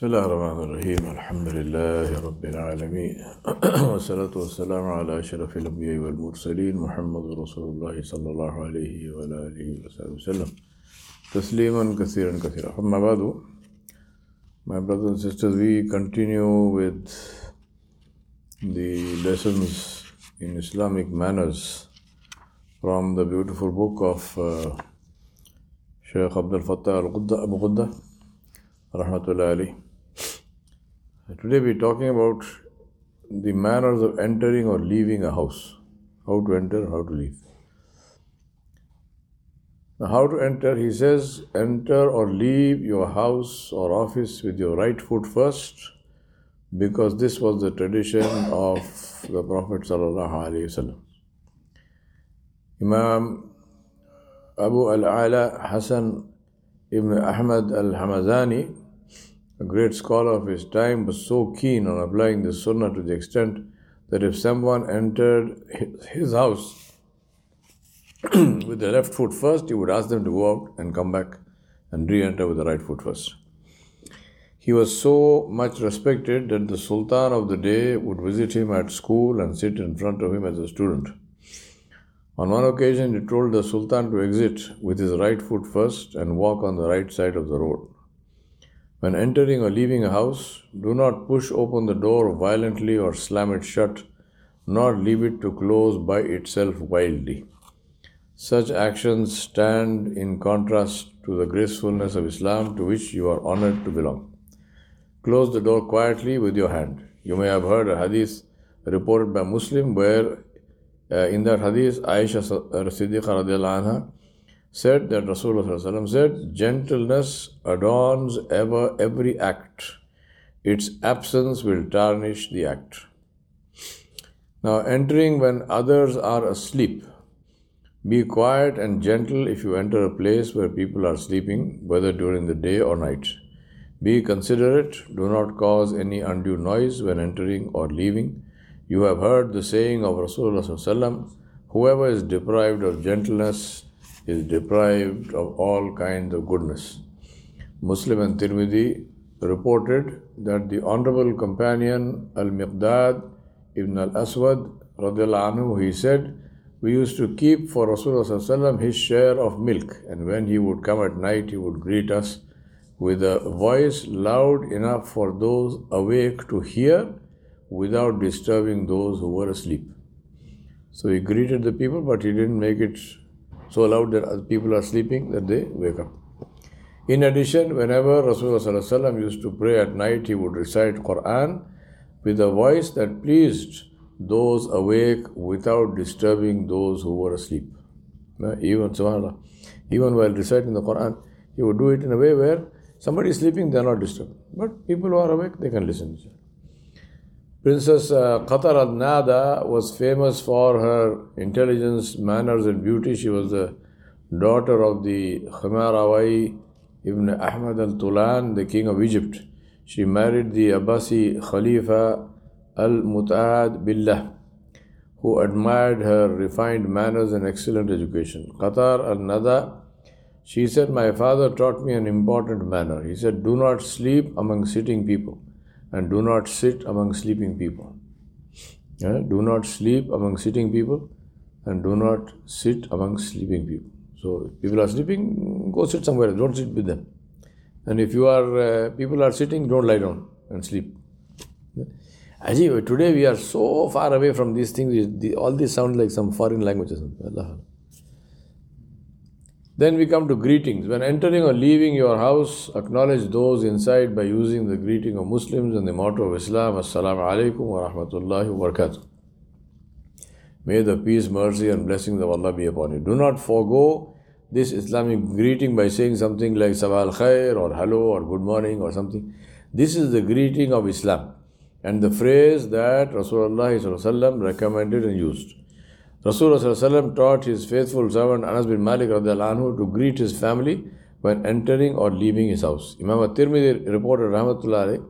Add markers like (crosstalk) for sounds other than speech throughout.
بسم الله الرحمن الرحيم. الحمد لله رب العالمين. (clears throat) والصلاة والسلام على أشرف الأنبياء والمرسلين محمد رسول الله صلى الله عليه وعلى آله وصحبه وسلم. تسليما كثيرا كثيرا. أما بعد My brothers and sisters, we continue with the lessons in Islamic manners from the beautiful book of uh, Shaykh Abdul Fattah al-Qudda, Abu Qudda, Rahmatullah alayhi. Today we're talking about the manners of entering or leaving a house. How to enter, how to leave. Now, how to enter, he says, enter or leave your house or office with your right foot first, because this was the tradition of the Prophet. Imam Abu Al Ala Hassan ibn Ahmad al Hamazani, a great scholar of his time, was so keen on applying the Sunnah to the extent that if someone entered his house (clears throat) with the left foot first, he would ask them to go out and come back and re enter with the right foot first. He was so much respected that the Sultan of the day would visit him at school and sit in front of him as a student. On one occasion, he told the Sultan to exit with his right foot first and walk on the right side of the road. When entering or leaving a house, do not push open the door violently or slam it shut, nor leave it to close by itself wildly. Such actions stand in contrast to the gracefulness of Islam to which you are honored to belong. Close the door quietly with your hand. You may have heard a hadith reported by Muslim where uh, in that hadith Aisha Siddiqa radiallahu anha said that Rasulullah said, Gentleness adorns ever every act. Its absence will tarnish the act. Now, entering when others are asleep. Be quiet and gentle if you enter a place where people are sleeping, whether during the day or night. Be considerate. Do not cause any undue noise when entering or leaving. You have heard the saying of Rasulullah Whoever is deprived of gentleness is deprived of all kinds of goodness. Muslim and Tirmidhi reported that the honorable companion Al Miqdad ibn al Aswad anhu, he said, We used to keep for Rasulullah his share of milk, and when he would come at night, he would greet us with a voice loud enough for those awake to hear without disturbing those who were asleep. So he greeted the people, but he didn't make it so loud that people are sleeping that they wake up. In addition, whenever Rasulullah used to pray at night, he would recite Quran with a voice that pleased those awake without disturbing those who were asleep. Even subhanAllah, even while reciting the Quran, he would do it in a way where somebody is sleeping, they are not disturbed. But people who are awake, they can listen. Princess uh, Qatr al Nada was famous for her intelligence, manners, and beauty. She was the daughter of the Khumarawayh ibn Ahmad al Tulun, the king of Egypt. She married the Abbasi Khalifa al Mu'tadid Billah, who admired her refined manners and excellent education. Qatr al Nada, she said, My father taught me an important manner. He said, Do not sleep among sitting people and do not sit among sleeping people. Yeah? Do not sleep among sitting people and do not sit among sleeping people. So, people are sleeping, go sit somewhere, don't sit with them. And if you are, uh, people are sitting, don't lie down and sleep. Ajib, today we are so far away from these things, all these sound like some foreign languages. Allah. Then we come to greetings. When entering or leaving your house, acknowledge those inside by using the greeting of Muslims and the motto of Islam, Assalamu alaikum wa rahmatullahi wa barakatuh. May the peace, mercy, and blessings of Allah be upon you. Do not forego this Islamic greeting by saying something like Sabah Khair or hello or good morning or something. This is the greeting of Islam and the phrase that Rasulullah recommended and used. Rasulullah taught his faithful servant Anas bin Malik anhu to greet his family when entering or leaving his house. Imam at-Tirmidhi reported Rahmatullah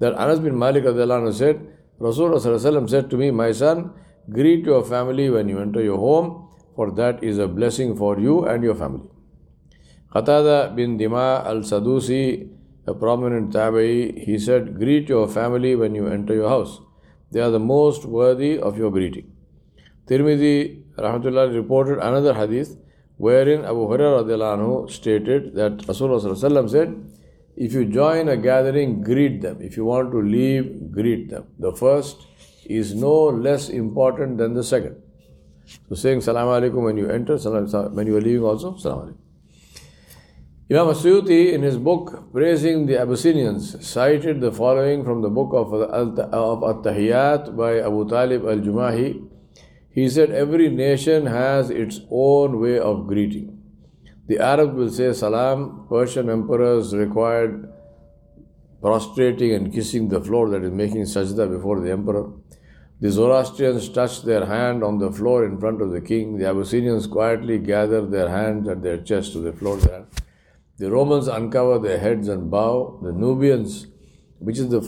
that Anas bin Malik anhu said, Rasulullah said to me, My son, greet your family when you enter your home, for that is a blessing for you and your family. Qatada bin Di'ama al-Sadusi a prominent tabi'i, he said, Greet your family when you enter your house. They are the most worthy of your greeting. Tirmidhi rahmatullah reported another hadith wherein Abu Hurairah stated that Rasulullah said, If you join a gathering, greet them. If you want to leave, greet them. The first is no less important than the second. So saying Salam Alaikum when you enter, salam, when you are leaving also, Salam Alaikum. Imam Suyuti in his book praising the Abyssinians cited the following from the book of, of At-Tahiyat by Abu Talib al-Jumahi. He said, every nation has its own way of greeting. The Arab will say salam, Persian emperors required prostrating and kissing the floor, that is making sajda before the emperor. The Zoroastrians touched their hand on the floor in front of the king. The Abyssinians quietly gathered their hands at their chest to the floor. There. The Romans uncover their heads and bow. The Nubians, which is the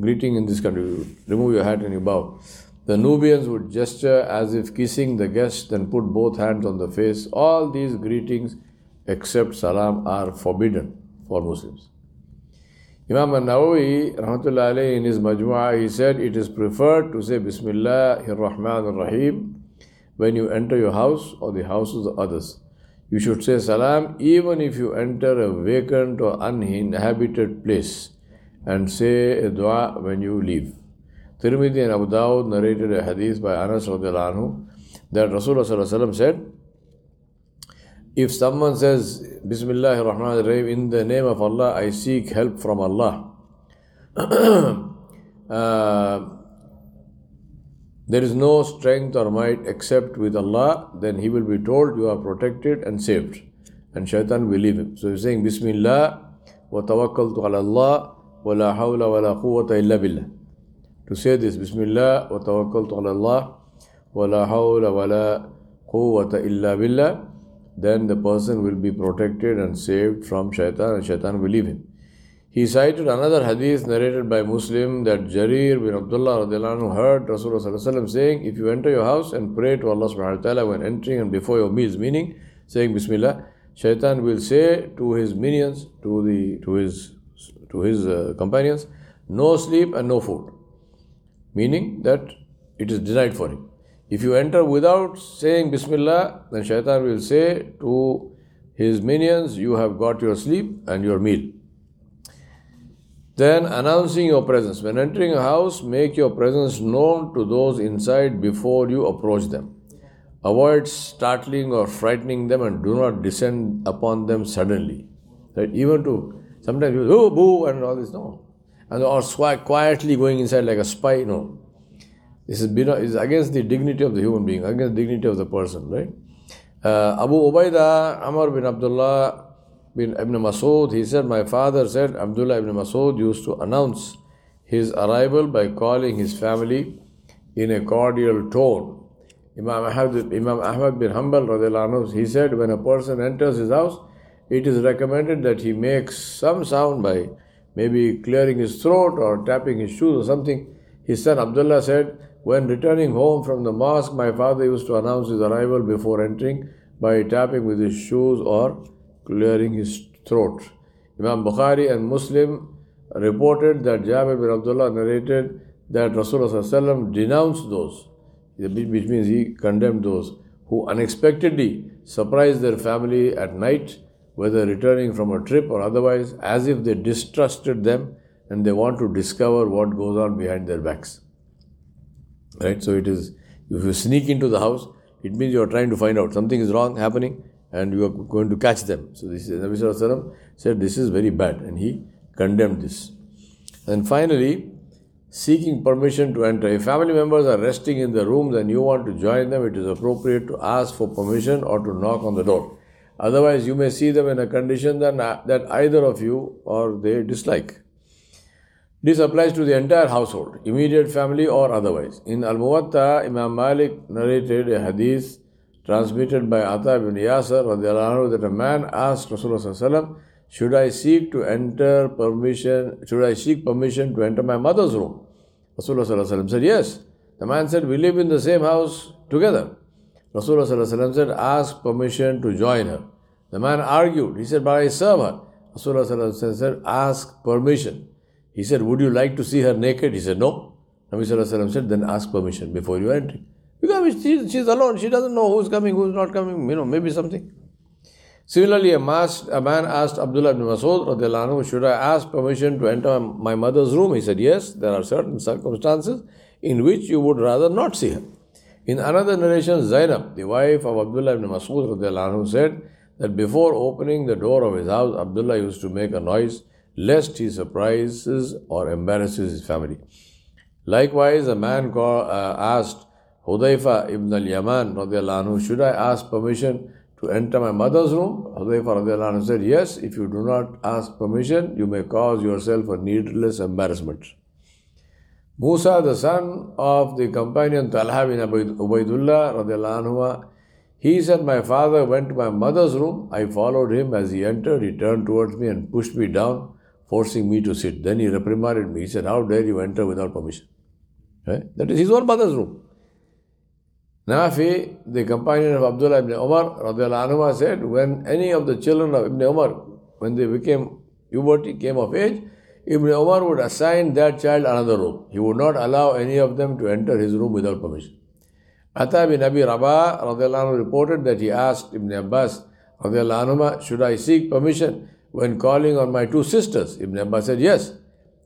greeting in this country, remove your hat and you bow. The Nubians would gesture as if kissing the guest, then put both hands on the face. All these greetings, except salam, are forbidden for Muslims. Imam al-Nawawi, rahmatullahi in his Majmu'ah, he said it is preferred to say Bismillah ar-Rahman ar-Rahim when you enter your house or the houses of others. You should say Salam even if you enter a vacant or uninhabited place and say a dua when you leave. Tirmidhi and Abu Dawud narrated a hadith by Anas anhu that Rasulullah said, if someone says Bismillah ar-Rahman rahim in the name of Allah, I seek help from Allah. (clears throat) uh, there is no strength or might except with Allah, then he will be told you are protected and saved. And shaitan will leave him. So he's saying Bismillah wa tawakkaltu ala Allah wa la hawla wa la quwwata illa billah. To say this, Bismillah wa tawakkaltu ala Allah wa la hawla wa la quwwata illa billah then the person will be protected and saved from shaitan and shaitan will leave him. He cited another hadith narrated by Muslim that Jarir bin Abdullah anhu heard Rasulullah saying, If you enter your house and pray to Allah subhanahu wa ta'ala when entering and before your meals, meaning saying Bismillah, Shaitan will say to his minions, to the to his to his uh, companions, no sleep and no food. Meaning that it is denied for him. If you enter without saying Bismillah, then shaitan will say to his minions, You have got your sleep and your meal. Then announcing your presence. When entering a house, make your presence known to those inside before you approach them. Avoid startling or frightening them and do not descend upon them suddenly. Right? Even to sometimes you oh boo and all this, no. And or quietly going inside like a spy, no. This is, is against the dignity of the human being, against the dignity of the person, right? Uh, Abu Ubaidah Amr bin Abdullah bin Ibn Masud, he said, My father said Abdullah ibn Masud used to announce his arrival by calling his family in a cordial tone. Imam Ahmad, Imam Ahmad bin Hanbal, he said, when a person enters his house, it is recommended that he makes some sound by maybe clearing his throat or tapping his shoes or something. His son Abdullah said, when returning home from the mosque, my father used to announce his arrival before entering by tapping with his shoes or clearing his throat. Imam Bukhari and Muslim reported that Jabir bin Abdullah narrated that Rasulullah denounced those, which means he condemned those who unexpectedly surprise their family at night, whether returning from a trip or otherwise, as if they distrusted them and they want to discover what goes on behind their backs. Right? So it is, if you sneak into the house, it means you are trying to find out something is wrong happening and you are going to catch them. So this is, Nabi Sallallahu said this is very bad and he condemned this. And finally, seeking permission to enter. If family members are resting in the rooms and you want to join them, it is appropriate to ask for permission or to knock on the door. Otherwise, you may see them in a condition that, that either of you or they dislike. This applies to the entire household, immediate family or otherwise. In Al Muwatta, Imam Malik narrated a hadith transmitted by Atta ibn Yasir anhu, that a man asked Rasulullah should I seek to enter permission, should I seek permission to enter my mother's room? Rasulullah said, Yes. The man said, We live in the same house together. Rasulullah said, Ask permission to join her. The man argued. He said, But I serve her. Rasulullah said, Ask permission. He said, Would you like to see her naked? He said, No. Nabi said, Then ask permission before you enter. Because she, she's alone, she doesn't know who's coming, who's not coming, you know, maybe something. Similarly, a, mas- a man asked Abdullah ibn Masud, Should I ask permission to enter my mother's room? He said, Yes, there are certain circumstances in which you would rather not see her. In another narration, Zainab, the wife of Abdullah ibn Masud, said that before opening the door of his house, Abdullah used to make a noise lest he surprises or embarrasses his family. Likewise, a man uh, asked Hudayfa ibn al-Yaman, should I ask permission to enter my mother's room? Hudayfa said, Yes, if you do not ask permission, you may cause yourself a needless embarrassment. Musa, the son of the companion Talha bin Ubaidullah, anhu, he said, My father went to my mother's room. I followed him. As he entered, he turned towards me and pushed me down, forcing me to sit. Then he reprimanded me. He said, How dare you enter without permission? That is his own mother's room. Nafi, the companion of Abdullah ibn Umar, anhu, said, when any of the children of Ibn Umar, when they became puberty, came of age, Ibn Umar would assign that child another room. He would not allow any of them to enter his room without permission. Ata bin Abi Rabah reported that he asked Ibn Abbas, should I seek permission when calling on my two sisters? Ibn Abbas said, yes.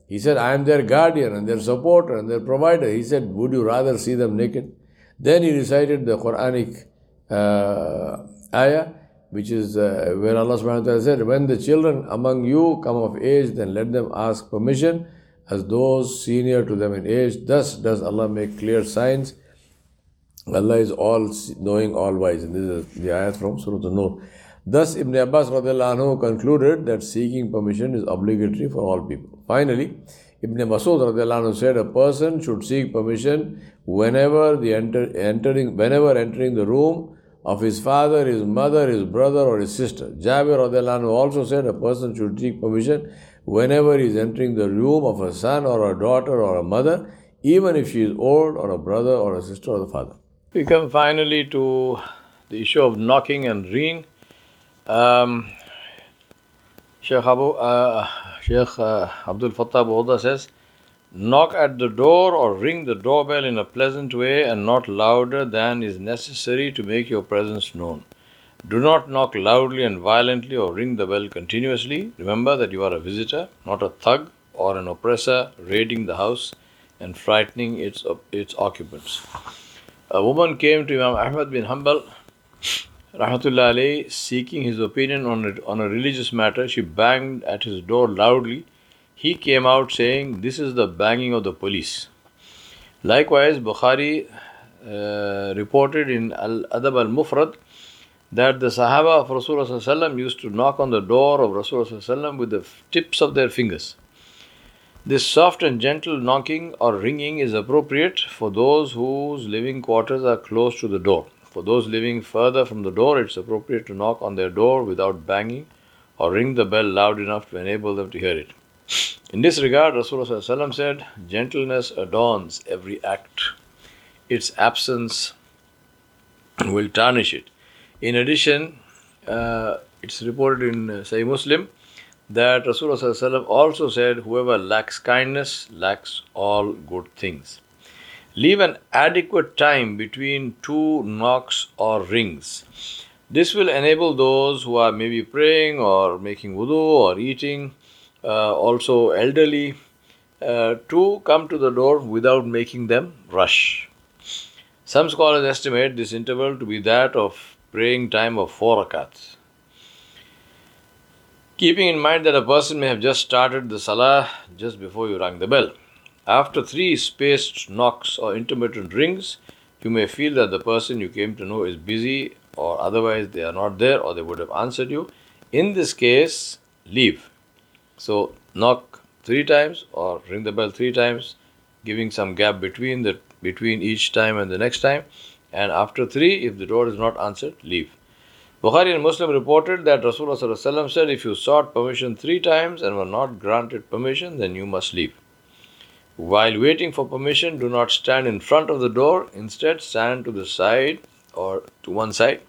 He said, I am their guardian and their supporter and their provider. He said, would you rather see them naked? Then he recited the Quranic uh, ayah, which is uh, where Allah subhanahu wa ta'ala said, When the children among you come of age, then let them ask permission as those senior to them in age. Thus does Allah make clear signs. Allah is all knowing, all wise. And this is the ayat from Surah An-Nur. Thus, Ibn Abbas anhu concluded that seeking permission is obligatory for all people. Finally, Ibn Masud said a person should seek permission whenever the enter, entering whenever entering the room of his father, his mother, his brother, or his sister. Jabir also said a person should seek permission whenever he is entering the room of a son or a daughter or a mother, even if she is old or a brother or a sister or the father. We come finally to the issue of knocking and ringing. Um, Sheikh Abu, uh, Sheikh uh, Abdul Fattah Boda says, knock at the door or ring the doorbell in a pleasant way and not louder than is necessary to make your presence known. Do not knock loudly and violently or ring the bell continuously. Remember that you are a visitor, not a thug or an oppressor raiding the house and frightening its, its occupants. A woman came to Imam Ahmad bin Hanbal Rahmatullah seeking his opinion on a, on a religious matter, she banged at his door loudly. He came out saying, This is the banging of the police. Likewise, Bukhari uh, reported in Al Adab al Mufrad that the Sahaba of Rasulullah used to knock on the door of Rasulullah with the tips of their fingers. This soft and gentle knocking or ringing is appropriate for those whose living quarters are close to the door. For those living further from the door, it's appropriate to knock on their door without banging or ring the bell loud enough to enable them to hear it. In this regard, Rasulullah said, Gentleness adorns every act, its absence will tarnish it. In addition, uh, it's reported in Sahih Muslim that Rasulullah also said, Whoever lacks kindness lacks all good things. Leave an adequate time between two knocks or rings. This will enable those who are maybe praying or making wudu or eating, uh, also elderly, uh, to come to the door without making them rush. Some scholars estimate this interval to be that of praying time of four rakats. Keeping in mind that a person may have just started the salah just before you rang the bell. After three spaced knocks or intermittent rings, you may feel that the person you came to know is busy or otherwise they are not there or they would have answered you. In this case, leave. So, knock three times or ring the bell three times, giving some gap between the between each time and the next time. And after three, if the door is not answered, leave. Bukhari and Muslim reported that Rasulullah said, If you sought permission three times and were not granted permission, then you must leave. While waiting for permission, do not stand in front of the door. Instead, stand to the side or to one side.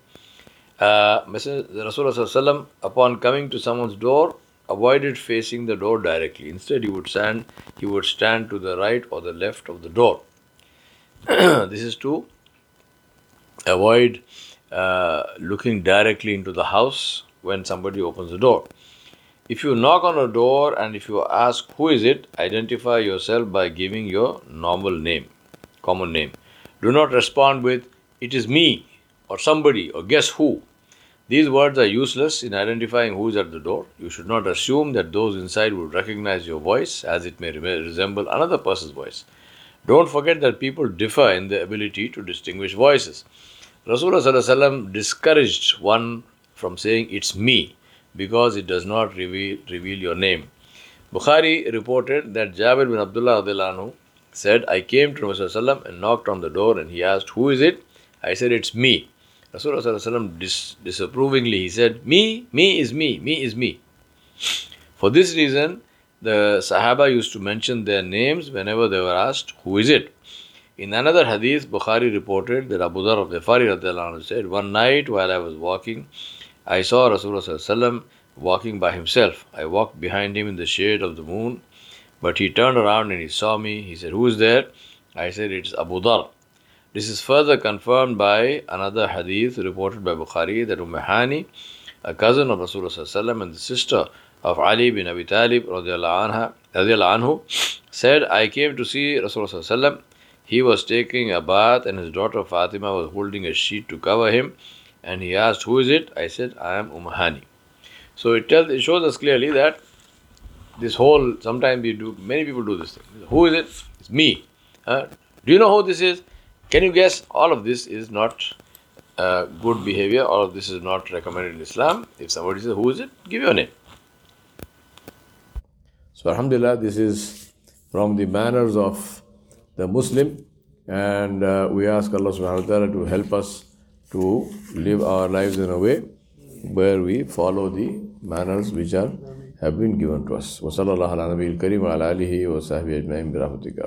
Uh, Rasulullah upon coming to someone's door, avoided facing the door directly. Instead, he would stand, he would stand to the right or the left of the door. (clears throat) this is to avoid uh, looking directly into the house when somebody opens the door. If you knock on a door and if you ask who is it, identify yourself by giving your normal name, common name. Do not respond with it is me or somebody or guess who. These words are useless in identifying who is at the door. You should not assume that those inside would recognize your voice as it may resemble another person's voice. Don't forget that people differ in their ability to distinguish voices. Rasulullah discouraged one from saying it's me because it does not reveal, reveal your name. Bukhari reported that Jabir bin Abdullah anhu said, I came to Rasulullah and knocked on the door and he asked, Who is it? I said, It's me. Rasulullah dis- disapprovingly he said, Me, me is me, me is me. For this reason, the Sahaba used to mention their names whenever they were asked, Who is it? In another hadith, Bukhari reported that Abu Dhar of Ghifari said, One night while I was walking, I saw Rasulullah walking by himself. I walked behind him in the shade of the moon, but he turned around and he saw me. He said, Who is there? I said, It's Abu Dhar. This is further confirmed by another hadith reported by Bukhari that Umm Hani, a cousin of Rasulullah and the sister of Ali bin Abi Talib anhu, said, I came to see Rasulullah. He was taking a bath and his daughter Fatima was holding a sheet to cover him and he asked, Who is it? I said, I am Umahani. So it tells it shows us clearly that this whole sometimes we do many people do this thing. Who is it? It's me. Do you know who this is? Can you guess? All of this is not uh, good behavior. All of this is not recommended in Islam. If somebody says, Who is it? Give your name. So, Alhamdulillah, this is from the manners of the Muslim, and uh, we ask Allah subhanahu wa ta'ala to help us to live our lives in a way where we follow the manners which are have been given to us. وصلى الله على نبي الكريم وعلى آله وصحبه أجمعين برحمتك